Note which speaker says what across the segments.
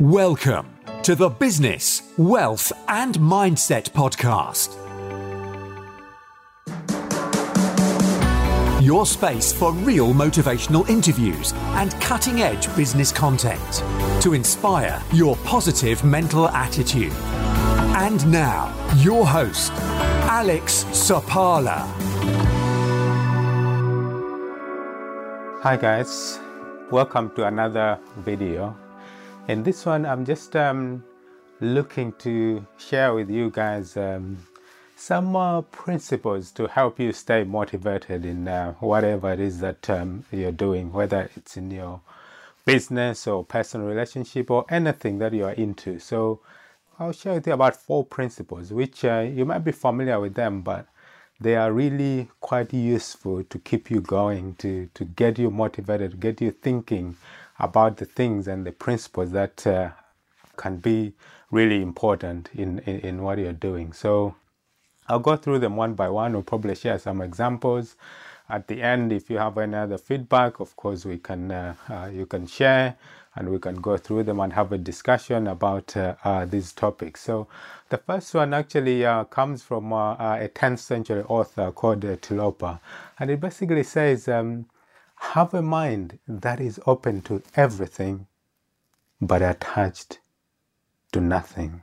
Speaker 1: Welcome to the Business, Wealth and Mindset Podcast. Your space for real motivational interviews and cutting edge business content to inspire your positive mental attitude. And now, your host, Alex Sapala.
Speaker 2: Hi, guys. Welcome to another video in this one, I'm just um, looking to share with you guys um, some uh, principles to help you stay motivated in uh, whatever it is that um, you're doing, whether it's in your business or personal relationship or anything that you are into. So, I'll share with you about four principles, which uh, you might be familiar with them, but they are really quite useful to keep you going, to, to get you motivated, to get you thinking about the things and the principles that uh, can be really important in, in, in, what you're doing. So I'll go through them one by one. We'll probably share some examples. At the end, if you have any other feedback, of course, we can uh, uh, you can share and we can go through them and have a discussion about uh, uh, these topics. So the first one actually uh, comes from a 10th century author called Tilopa, and it basically says. Um, have a mind that is open to everything but attached to nothing.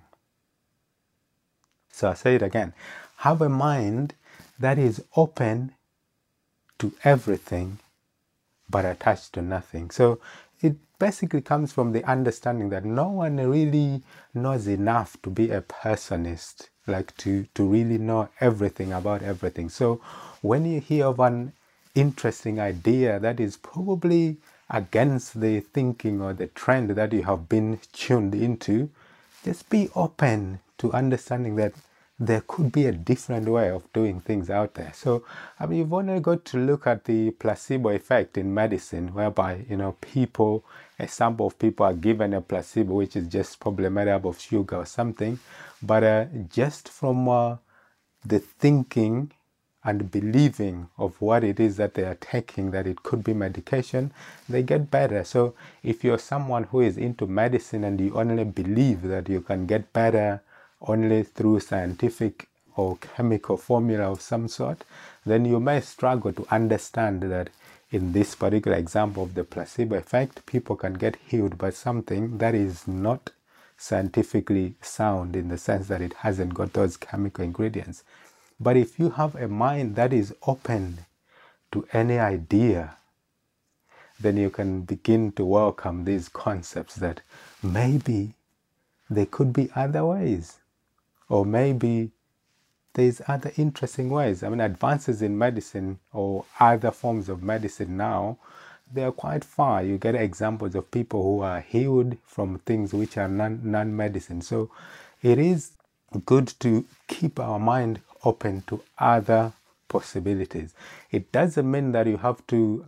Speaker 2: So I say it again. Have a mind that is open to everything but attached to nothing. So it basically comes from the understanding that no one really knows enough to be a personist, like to, to really know everything about everything. So when you hear of an interesting idea that is probably against the thinking or the trend that you have been tuned into, just be open to understanding that there could be a different way of doing things out there. So, I mean, you've only got to look at the placebo effect in medicine, whereby, you know, people, a sample of people are given a placebo, which is just probably made up of sugar or something. But uh, just from uh, the thinking and believing of what it is that they are taking, that it could be medication, they get better. So, if you're someone who is into medicine and you only believe that you can get better only through scientific or chemical formula of some sort, then you may struggle to understand that in this particular example of the placebo effect, people can get healed by something that is not scientifically sound in the sense that it hasn't got those chemical ingredients. But if you have a mind that is open to any idea, then you can begin to welcome these concepts that maybe there could be other ways, or maybe there's other interesting ways. I mean, advances in medicine or other forms of medicine now, they are quite far. You get examples of people who are healed from things which are non medicine. So it is good to keep our mind open to other possibilities. It doesn't mean that you have to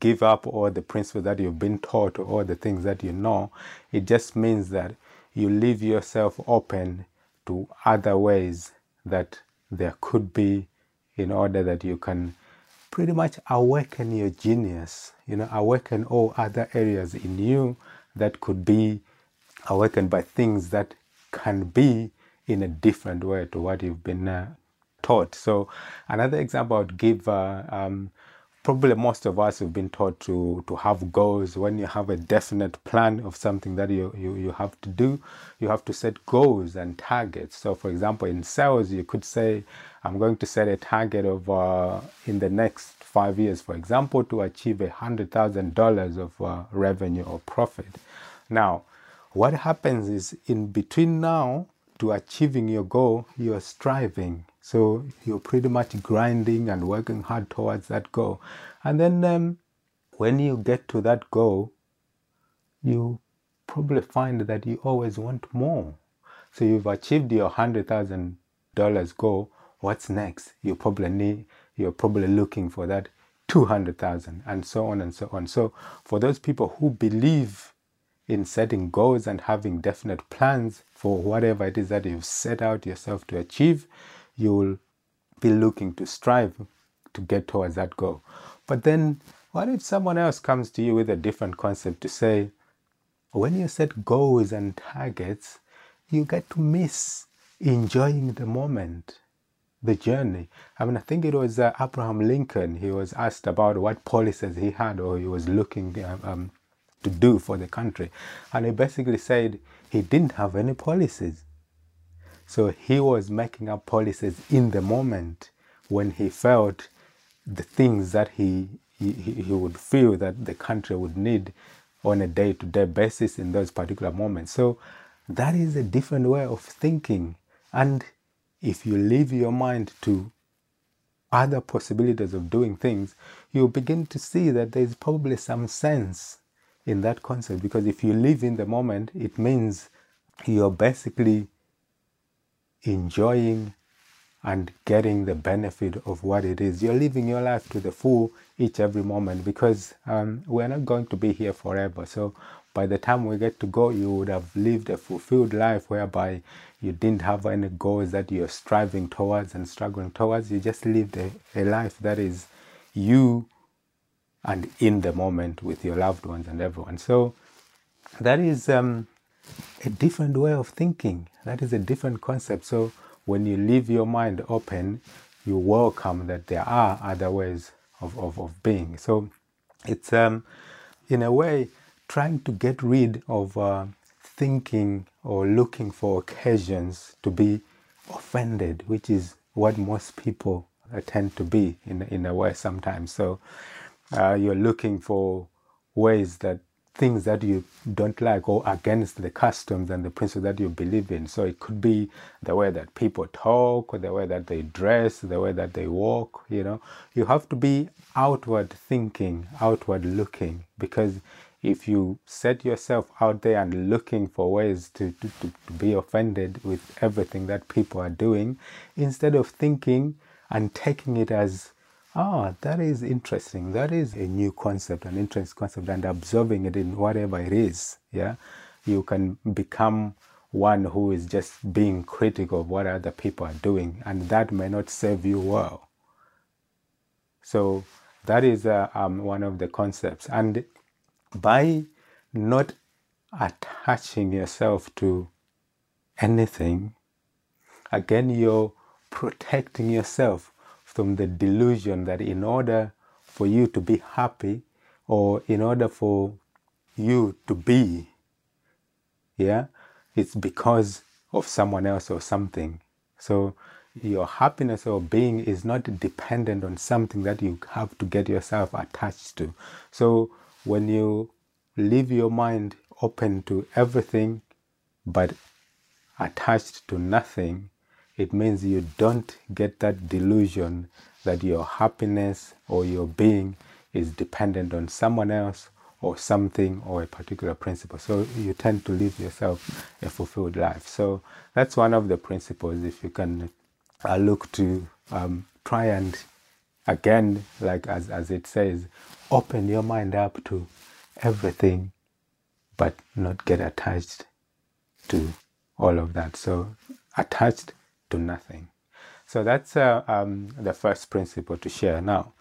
Speaker 2: give up all the principles that you've been taught or all the things that you know. It just means that you leave yourself open to other ways that there could be in order that you can pretty much awaken your genius, you know, awaken all other areas in you that could be awakened by things that can be in a different way to what you've been uh, taught. So another example I would give, uh, um, probably most of us have been taught to, to have goals. When you have a definite plan of something that you, you, you have to do, you have to set goals and targets. So for example, in sales, you could say, I'm going to set a target of uh, in the next five years, for example, to achieve a hundred thousand dollars of uh, revenue or profit. Now, what happens is in between now to achieving your goal, you're striving so you're pretty much grinding and working hard towards that goal. And then um, when you get to that goal, you probably find that you always want more. So you've achieved your hundred thousand dollars goal. What's next? You probably need. You're probably looking for that two hundred thousand, and so on and so on. So for those people who believe in setting goals and having definite plans for whatever it is that you've set out yourself to achieve, you'll be looking to strive to get towards that goal. But then, what if someone else comes to you with a different concept to say, when you set goals and targets, you get to miss enjoying the moment, the journey. I mean, I think it was uh, Abraham Lincoln. He was asked about what policies he had or he was looking um, um, to do for the country. And he basically said he didn't have any policies. So he was making up policies in the moment when he felt the things that he, he, he would feel that the country would need on a day to day basis in those particular moments. So that is a different way of thinking. And if you leave your mind to other possibilities of doing things, you begin to see that there's probably some sense in that concept. Because if you live in the moment, it means you're basically enjoying and getting the benefit of what it is. You're living your life to the full each every moment because um, we're not going to be here forever. So by the time we get to go, you would have lived a fulfilled life whereby you didn't have any goals that you're striving towards and struggling towards. You just lived a, a life that is you and in the moment with your loved ones and everyone. So that is um, a different way of thinking. That is a different concept. So when you leave your mind open, you welcome that there are other ways of, of, of being. So it's, um, in a way, trying to get rid of uh, thinking or looking for occasions to be offended, which is what most people tend to be in, in a way sometimes. So uh, you're looking for ways that things that you don't like or against the customs and the principles that you believe in. So it could be the way that people talk, the way that they dress, the way that they walk, you know. You have to be outward thinking, outward looking, because if you set yourself out there and looking for ways to, to, to be offended with everything that people are doing, instead of thinking and taking it as Ah, that is interesting. That is a new concept, an interesting concept, and observing it in whatever it is. Yeah, you can become one who is just being critical of what other people are doing, and that may not serve you well. So that is uh, um, one of the concepts, and by not attaching yourself to anything, again, you're protecting yourself from the delusion that in order for you to be happy or in order for you to be, yeah, it's because of someone else or something. So your happiness or being is not dependent on something that you have to get yourself attached to. So when you leave your mind open to everything but attached to nothing, it means you don't get that delusion that your happiness or your being is dependent on someone else or something or a particular principle. So you tend to live yourself a fulfilled life. So that's one of the principles. If you can uh, look to um, try and again, like as, as it says, open your mind up to everything, but not get attached to all of that. So attached to nothing. So that's uh, um, the first principle to share. Now,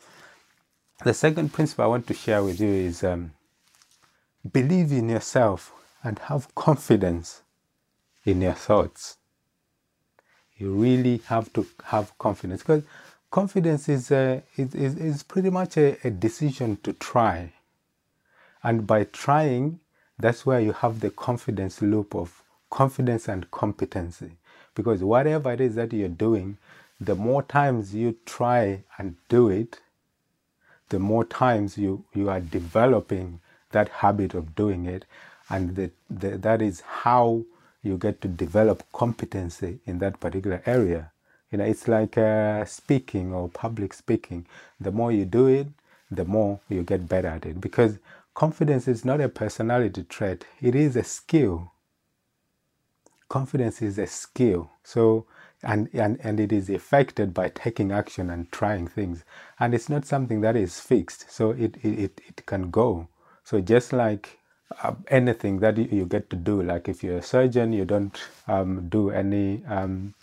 Speaker 2: the second principle I want to share with you is um, believe in yourself and have confidence in your thoughts. You really have to have confidence because confidence is, uh, is, is, pretty much a, a decision to try. And by trying, that's where you have the confidence loop of confidence and competency. Because whatever it is that you're doing, the more times you try and do it, the more times you, you are developing that habit of doing it. And the, the, that is how you get to develop competency in that particular area. You know, it's like uh, speaking or public speaking. The more you do it, the more you get better at it. Because confidence is not a personality trait, it is a skill confidence is a skill. So, and, and, and it is affected by taking action and trying things. And it's not something that is fixed. So it, it, it can go. So just like uh, anything that you, get to do, like if you're a surgeon, you don't um, do any um,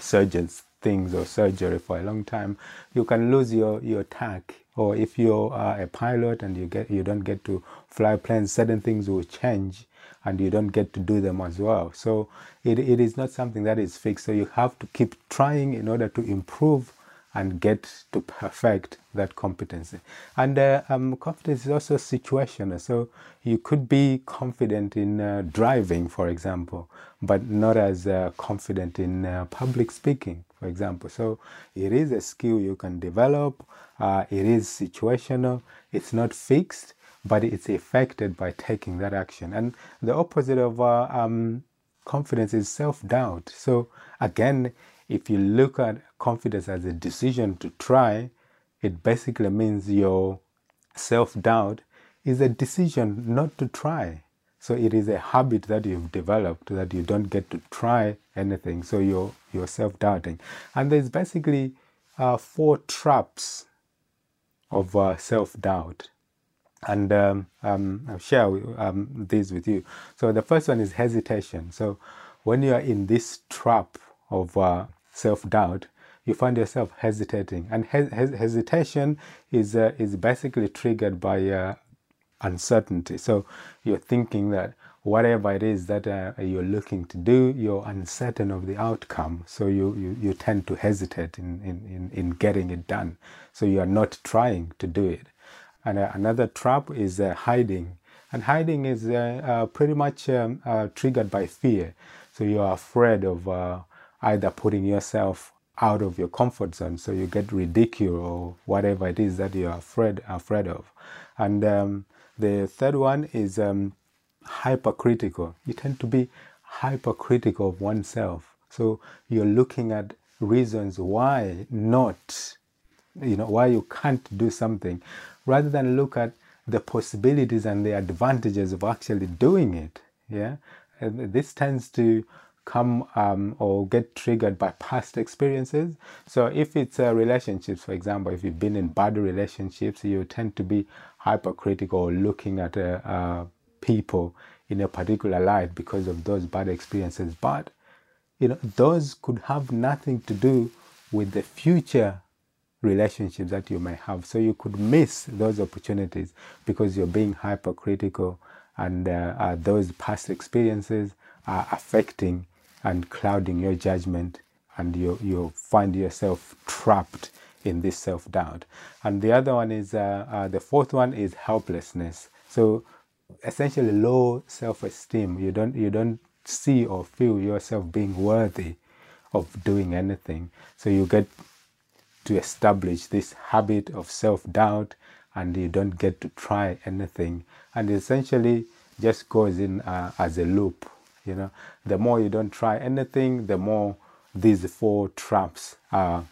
Speaker 2: surgeon's things or surgery for a long time, you can lose your, your tack. Or if you're uh, a pilot and you get you don't get to fly planes, certain things will change and you don't get to do them as well. So it, it is not something that is fixed. So you have to keep trying in order to improve and get to perfect that competency. And uh, um, confidence is also situational. So you could be confident in uh, driving, for example, but not as uh, confident in uh, public speaking, for example. So it is a skill you can develop. Uh, it is situational. It's not fixed, but it's affected by taking that action. And the opposite of uh, um, confidence is self doubt. So again, if you look at confidence as a decision to try, it basically means your self doubt is a decision not to try. So it is a habit that you've developed that you don't get to try anything. So you're you're self doubting, and there's basically uh, four traps of uh, self doubt, and um, um, I'll share um, these with you. So the first one is hesitation. So when you are in this trap of uh, self doubt, you find yourself hesitating. And hes- hesitation is, uh, is basically triggered by uh, uncertainty. So you're thinking that whatever it is that uh, you're looking to do, you're uncertain of the outcome. So you, you, you tend to hesitate in, in, in, getting it done. So you are not trying to do it. And uh, another trap is uh, hiding. And hiding is uh, pretty much um, triggered by fear. So you're afraid of either putting yourself out of your comfort zone. So you get ridiculed or whatever it is that you're afraid afraid of. And um, the third one is um, hypercritical. You tend to be hypercritical of oneself. So you're looking at reasons why not you know why you can't do something rather than look at the possibilities and the advantages of actually doing it yeah this tends to come um, or get triggered by past experiences. So if it's uh, relationships, for example, if you've been in bad relationships, you tend to be hypercritical, looking at uh, uh, people in a particular light because of those bad experiences. But you know, those could have nothing to do with the future relationships that you may have. So you could miss those opportunities because you're being hypercritical, and uh, uh, those past experiences are affecting and clouding your judgment, and you, you find yourself trapped in this self doubt. And the other one is uh, uh, the fourth one is helplessness. So essentially, low self esteem. You don't you don't see or feel yourself being worthy of doing anything. So you get to establish this habit of self doubt, and you don't get to try anything, and essentially just goes in uh, as a loop you know, the more you don't try anything, the more these four traps are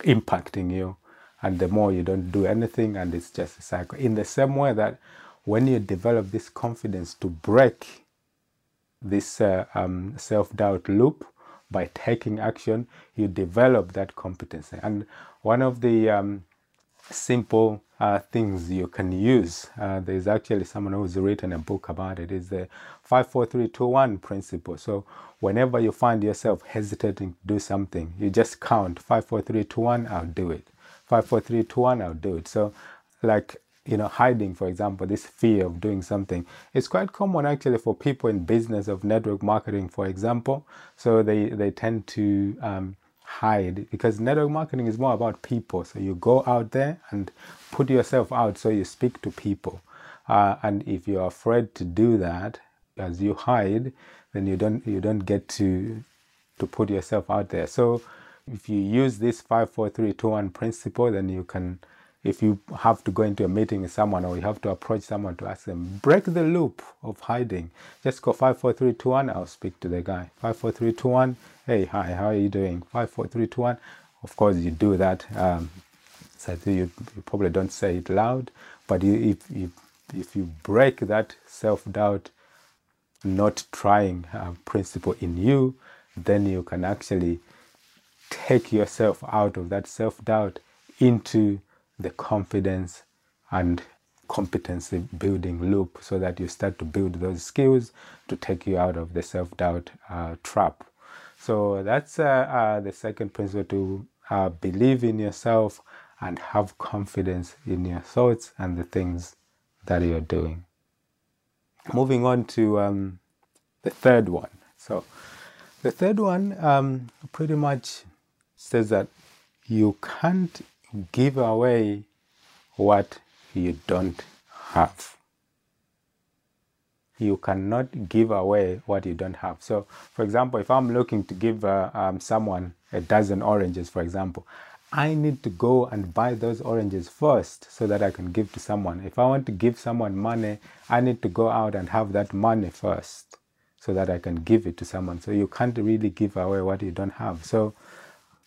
Speaker 2: impacting you, and the more you don't do anything, and it's just a cycle. In the same way that when you develop this confidence to break this uh, um, self doubt loop by taking action, you develop that competency. And one of the um, simple uh, things you can use. Uh, there's actually someone who's written a book about. It's the 54321 principle. So whenever you find yourself hesitating to do something, you just count 54321, I'll do it. 54321, I'll do it. So like you know, hiding, for example, this fear of doing something. It's quite common actually for people in business of network marketing, for example. So they, they tend to um, hide because network marketing is more about people. So you go out there and put yourself out so you speak to people. Uh, and if you're afraid to do that, as you hide, then you don't you don't get to to put yourself out there. So if you use this five, four, three, two, one principle, then you can if you have to go into a meeting with someone or you have to approach someone to ask them, break the loop of hiding. Just go five, four, three, two, one. I'll speak to the guy. Five, four, three, two, one. Hey, hi, how are you doing? Five, four, three, two, one. Of course, you do that. Um, so you, you, probably don't say it loud, but you, if you if you break that self doubt, not trying uh, principle in you, then you can actually take yourself out of that self doubt into the confidence and competency building loop so that you start to build those skills to take you out of the self doubt uh, trap. So that's uh, uh, the second principle to uh, believe in yourself and have confidence in your thoughts and the things that you're doing. moving on to um, the third one. So, the third one um, pretty much says that you can't give away what you don't have. You cannot give away what you don't have. So, for example, if I'm looking to give uh, um, someone a dozen oranges, for example, I need to go and buy those oranges first so that I can give to someone. If I want to give someone money, I need to go out and have that money first so that I can give it to someone. So you can't really give away what you don't have. So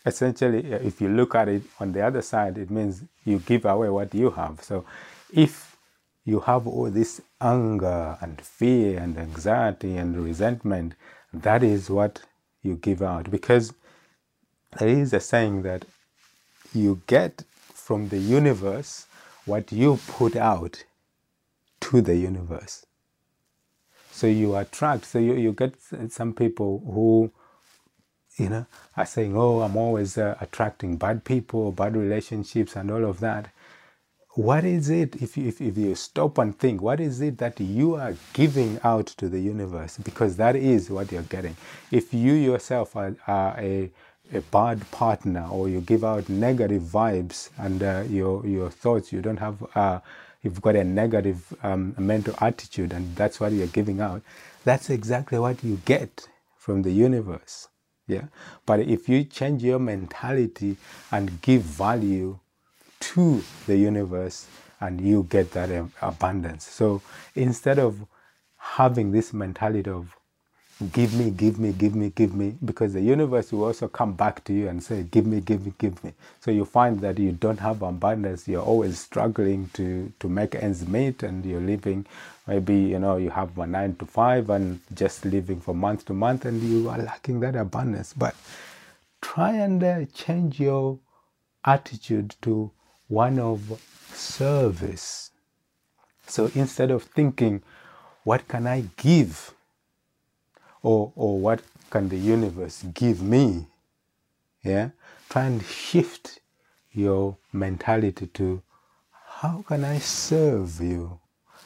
Speaker 2: essentially, uh, if you look at it on the other side, it means you give away what you have. So if you have all this anger and fear and anxiety and resentment, that is what you give out. Because there is a saying that you get from the universe what you put out to the universe. So you attract, so you, you get some people who, you know, are saying, oh, I'm always uh, attracting bad people, bad relationships, and all of that. What is it, if you, if, if you stop and think, what is it that you are giving out to the universe? Because that is what you're getting. If you yourself are, are a a bad partner or you give out negative vibes and uh, your your thoughts you don't have uh, you've got a negative um, mental attitude and that's what you're giving out that's exactly what you get from the universe yeah? But if you change your mentality and give value to the universe and you get that um, abundance. So instead of having this mentality of give me, give me, give me, give me, because the universe will also come back to you and say, give me, give me, give me. So you find that you don't have abundance. You're always struggling to, to make ends meet and you're living, maybe, you know, you have a nine to five and just living from month to month and you are lacking that abundance. But try and uh, change your attitude to one of service. So instead of thinking, what can I give? Or, or what can the universe give me? Yeah, try and shift your mentality to how can I serve you?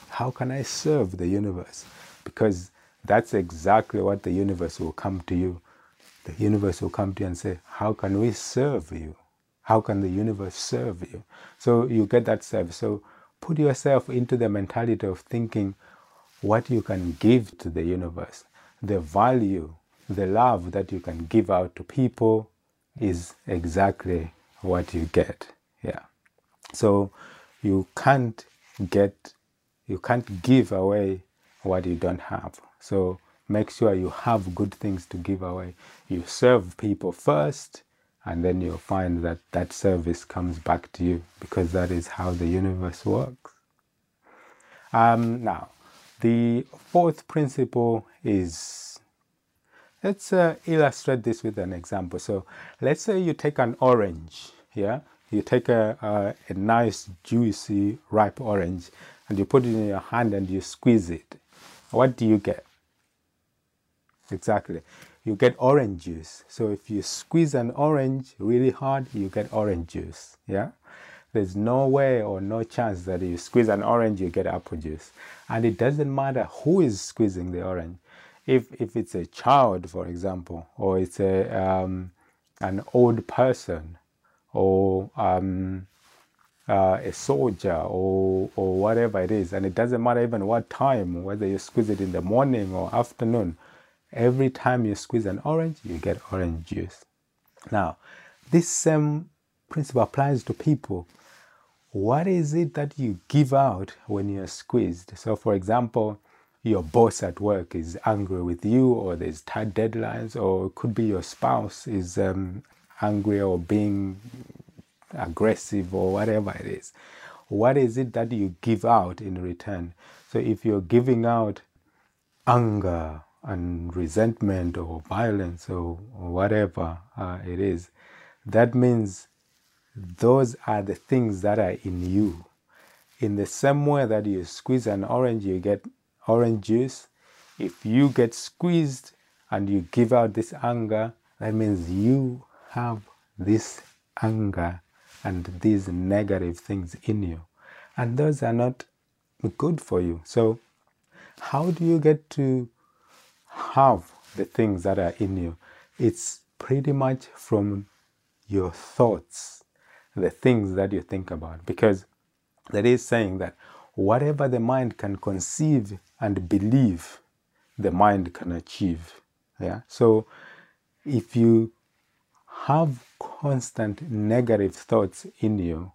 Speaker 2: How can I serve the universe? Because that's exactly what the universe will come to you. The universe will come to you and say, How can we serve you? How can the universe serve you? So you get that service. So put yourself into the mentality of thinking what you can give to the universe the value, the love that you can give out to people is exactly what you get. Yeah. So you can't get, you can't give away what you don't have. So make sure you have good things to give away. You serve people first, and then you'll find that that service comes back to you because that is how the universe works. Um, now, the fourth principle is let's uh, illustrate this with an example. So let's say you take an orange, yeah, you take a, a, a nice juicy ripe orange and you put it in your hand and you squeeze it. What do you get? Exactly. You get orange juice. So if you squeeze an orange really hard, you get orange juice. Yeah there's no way or no chance that you squeeze an orange, you get apple juice. And it doesn't matter who is squeezing the orange. If, if it's a child, for example, or it's a, um, an old person, or um, uh, a soldier, or, or whatever it is, and it doesn't matter even what time, whether you squeeze it in the morning or afternoon, every time you squeeze an orange, you get orange juice. Now, this same principle applies to people what is it that you give out when you're squeezed? So, for example, your boss at work is angry with you, or there's tight deadlines, or it could be your spouse is um, angry or being aggressive, or whatever it is. What is it that you give out in return? So, if you're giving out anger and resentment or violence or, or whatever uh, it is, that means those are the things that are in you. In the same way that you squeeze an orange, you get orange juice. If you get squeezed and you give out this anger, that means you have this anger and these negative things in you. And those are not good for you. So how do you get to have the things that are in you? It's pretty much from your thoughts, the things that you think about. Because that is saying that whatever the mind can conceive and believe, the mind can achieve. Yeah. So if you have constant negative thoughts in you,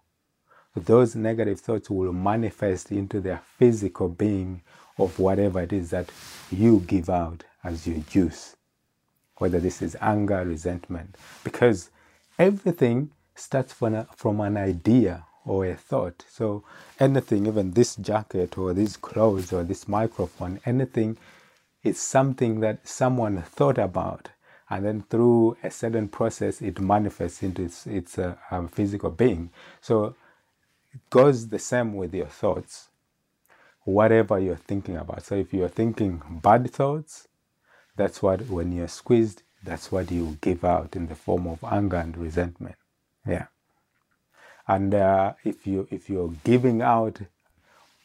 Speaker 2: those negative thoughts will manifest into their physical being of whatever it is that you give out as your juice, whether this is anger, resentment, because everything starts from, from an idea or a thought. So anything, even this jacket or these clothes or this microphone, anything is something that someone thought about. And then through a certain process, it manifests into its, its uh, um, physical being. So it goes the same with your thoughts, whatever you're thinking about. So if you're thinking bad thoughts, that's what, when you're squeezed, that's what you give out in the form of anger and resentment. Yeah. And uh, if you if you're giving out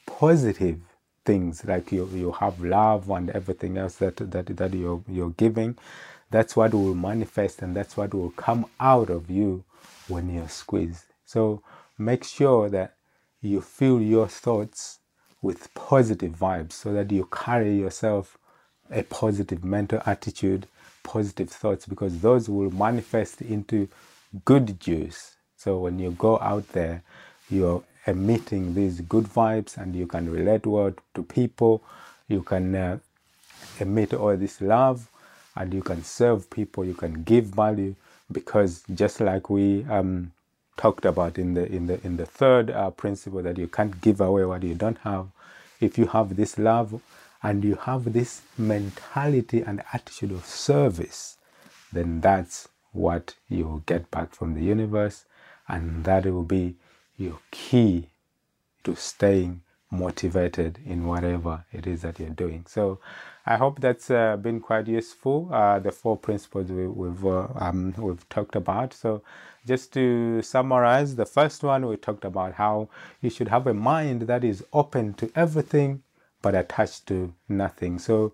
Speaker 2: positive things like you you have love and everything else that that that you're you're giving, that's what will manifest and that's what will come out of you when you're squeezed. So make sure that you fill your thoughts with positive vibes so that you carry yourself a positive mental attitude, positive thoughts, because those will manifest into good juice. So when you go out there, you're emitting these good vibes and you can relate well to people. You can uh, emit all this love and you can serve people, you can give value because just like we um, talked about in the in the in the third uh, principle that you can't give away what you don't have. If you have this love and you have this mentality and attitude of service then that's what you get back from the universe and that will be your key to staying motivated in whatever it is that you're doing so I hope that's uh, been quite useful. Uh, the four principles we, have uh, um, we've talked about. So, just to summarize, the first one we talked about how you should have a mind that is open to everything but attached to nothing. So,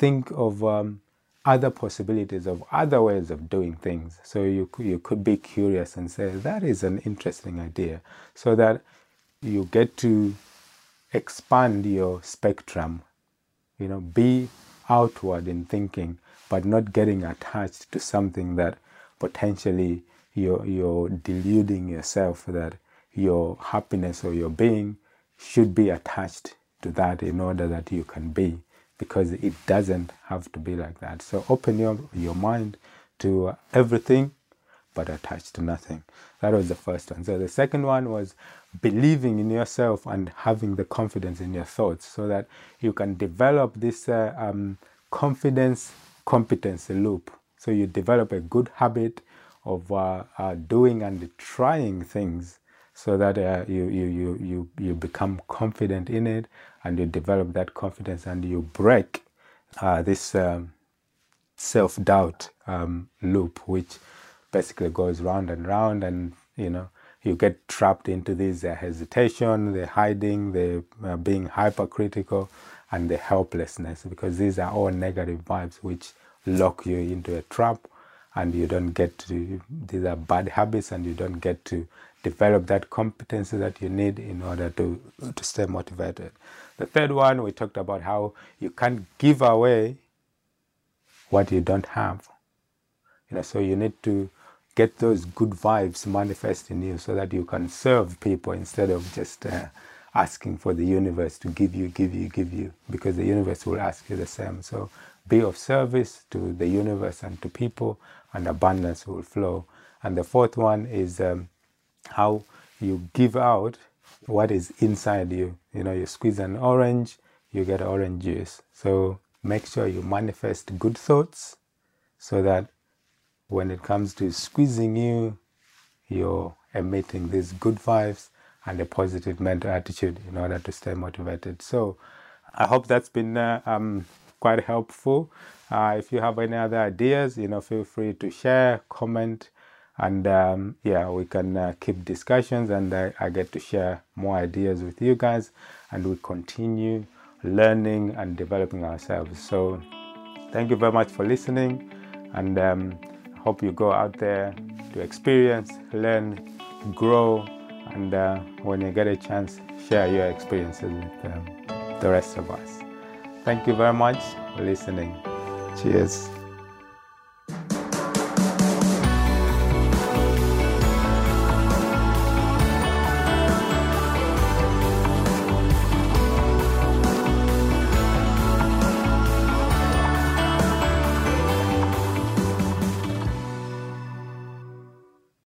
Speaker 2: think of um, other possibilities of other ways of doing things. So you you could be curious and say that is an interesting idea, so that you get to expand your spectrum you know, be outward in thinking, but not getting attached to something that potentially you're, you're deluding yourself that your happiness or your being should be attached to that in order that you can be because it doesn't have to be like that. So open your, your mind to everything but attached to nothing. That was the first one. So the second one was believing in yourself and having the confidence in your thoughts so that you can develop this uh, um, confidence competency loop. So you develop a good habit of uh, uh, doing and trying things so that uh, you, you, you, you, you become confident in it and you develop that confidence and you break uh, this um, self doubt um, loop, which basically goes round and round and you know you get trapped into this uh, hesitation, the hiding, the uh, being hypercritical, and the helplessness because these are all negative vibes which lock you into a trap and you don't get to these are bad habits and you don't get to develop that competency that you need in order to to stay motivated the third one we talked about how you can't give away what you don't have you know so you need to get those good vibes manifest in you so that you can serve people instead of just uh, asking for the universe to give you, give you, give you, because the universe will ask you the same. So be of service to the universe and to people, and abundance will flow. And the fourth one is um, how you give out what is inside you. You know, you squeeze an orange, you get orange juice. So make sure you manifest good thoughts so that when it comes to squeezing you, you're emitting these good vibes and a positive mental attitude in order to stay motivated. So I hope that's been uh, um, quite helpful. Uh, if you have any other ideas, you know, feel free to share, comment, and um, yeah, we can uh, keep discussions, and I get to share more ideas with you guys, and we continue learning and developing ourselves. So, thank you very much for listening, and um, hope you go out there to experience, learn, grow, and uh, when you get a chance, share your experiences with um, the rest of us. Thank you very much for listening. Cheers.